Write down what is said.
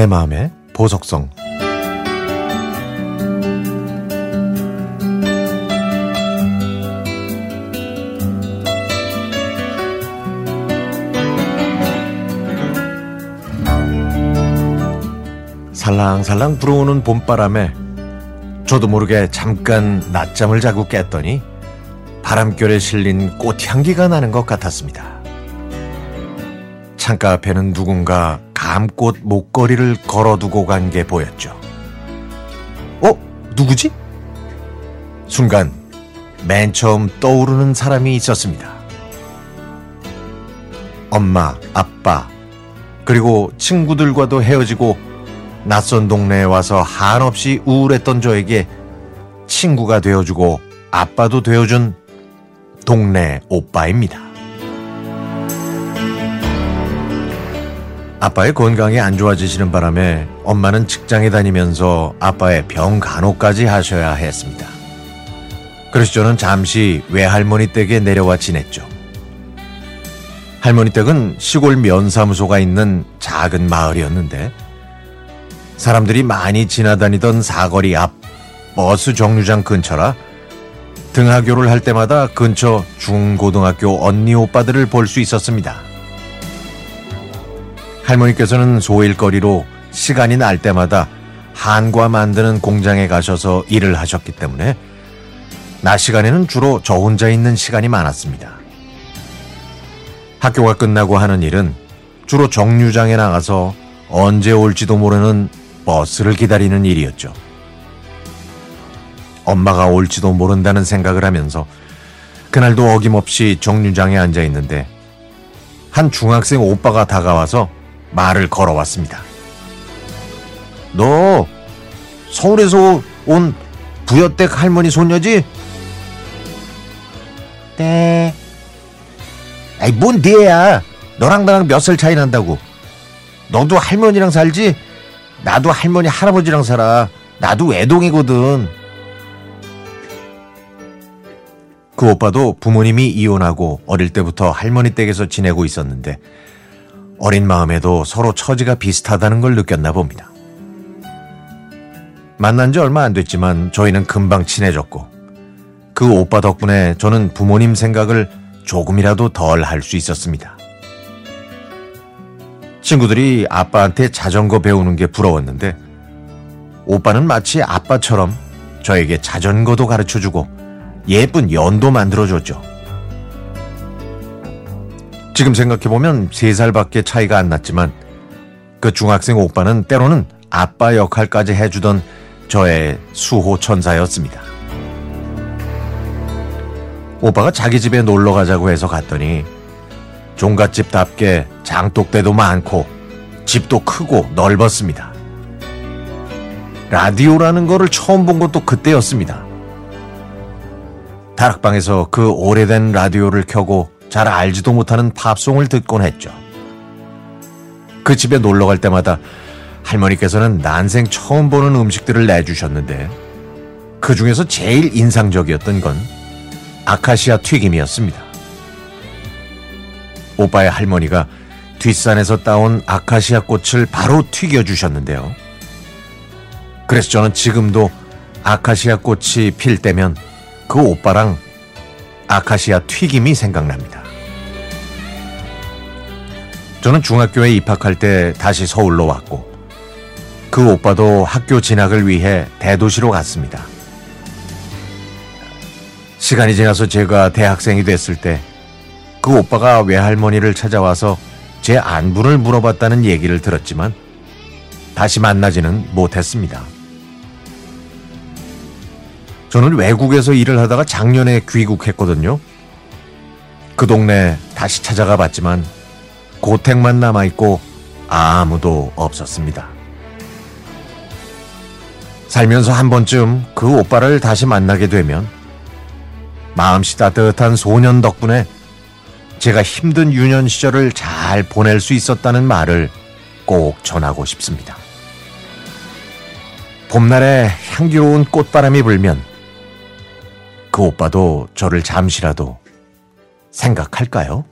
내 마음의 보석성 살랑살랑 불어오는 봄바람에 저도 모르게 잠깐 낮잠을 자고 깼더니 바람결에 실린 꽃향기가 나는 것 같았습니다. 창가 앞에는 누군가 감꽃 목걸이를 걸어두고 간 게 보였죠. 어? 누구지? 순간 맨 처음 떠오르는 사람이 있었습니다. 엄마, 아빠, 그리고 친구들과도 헤어지고 낯선 동네에 와서 한없이 우울했던 저에게 친구가 되어주고 아빠도 되어준 동네 오빠입니다. 아빠의 건강이 안 좋아지시는 바람에 엄마는 직장에 다니면서 아빠의 병 간호까지 하셔야 했습니다. 그래서 저는 잠시 외할머니 댁에 내려와 지냈죠. 할머니 댁은 시골 면사무소가 있는 작은 마을이었는데 사람들이 많이 지나다니던 사거리 앞 버스 정류장 근처라 등하교를 할 때마다 근처 중고등학교 언니 오빠들을 볼 수 있었습니다. 할머니께서는 소일거리로 시간이 날 때마다 한과 만드는 공장에 가셔서 일을 하셨기 때문에 낮 시간에는 주로 저 혼자 있는 시간이 많았습니다. 학교가 끝나고 하는 일은 주로 정류장에 나가서 언제 올지도 모르는 버스를 기다리는 일이었죠. 엄마가 올지도 모른다는 생각을 하면서 그날도 어김없이 정류장에 앉아 있는데 한 중학생 오빠가 다가와서 말을 걸어왔습니다. 너 서울에서 온 부여댁 할머니 손녀지? 네. 아이 뭔 네야? 너랑 나랑 몇 살 차이 난다고. 너도 할머니랑 살지? 나도 할머니 할아버지랑 살아. 나도 외동이거든. 그 오빠도 부모님이 이혼하고 어릴 때부터 할머니 댁에서 지내고 있었는데 어린 마음에도 서로 처지가 비슷하다는 걸 느꼈나 봅니다. 만난 지 얼마 안 됐지만 저희는 금방 친해졌고 그 오빠 덕분에 저는 부모님 생각을 조금이라도 덜 할 수 있었습니다. 친구들이 아빠한테 자전거 배우는 게 부러웠는데 오빠는 마치 아빠처럼 저에게 자전거도 가르쳐 주고 예쁜 연도 만들어 줬죠. 지금 생각해보면 3살밖에 차이가 안 났지만 그 중학생 오빠는 때로는 아빠 역할까지 해주던 저의 수호 천사였습니다. 오빠가 자기 집에 놀러 가자고 해서 갔더니 종갓집답게 장독대도 많고 집도 크고 넓었습니다. 라디오라는 거를 처음 본 것도 그때였습니다. 다락방에서 그 오래된 라디오를 켜고 잘 알지도 못하는 팝송을 듣곤 했죠. 그 집에 놀러 갈 때마다 할머니께서는 난생 처음 보는 음식들을 내주셨는데 그 중에서 제일 인상적이었던 건 아카시아 튀김이었습니다. 오빠의 할머니가 뒷산에서 따온 아카시아 꽃을 바로 튀겨주셨는데요. 그래서 저는 지금도 아카시아 꽃이 필 때면 그 오빠랑 아카시아 튀김이 생각납니다. 저는 중학교에 입학할 때 다시 서울로 왔고 그 오빠도 학교 진학을 위해 대도시로 갔습니다. 시간이 지나서 제가 대학생이 됐을 때 그 오빠가 외할머니를 찾아와서 제 안부를 물어봤다는 얘기를 들었지만 다시 만나지는 못했습니다. 저는 외국에서 일을 하다가 작년에 귀국했거든요. 그 동네 다시 찾아가 봤지만 고택만 남아있고 아무도 없었습니다. 살면서 한 번쯤 그 오빠를 다시 만나게 되면 마음씨 따뜻한 소년 덕분에 제가 힘든 유년 시절을 잘 보낼 수 있었다는 말을 꼭 전하고 싶습니다. 봄날에 향기로운 꽃바람이 불면 그 오빠도 저를 잠시라도 생각할까요?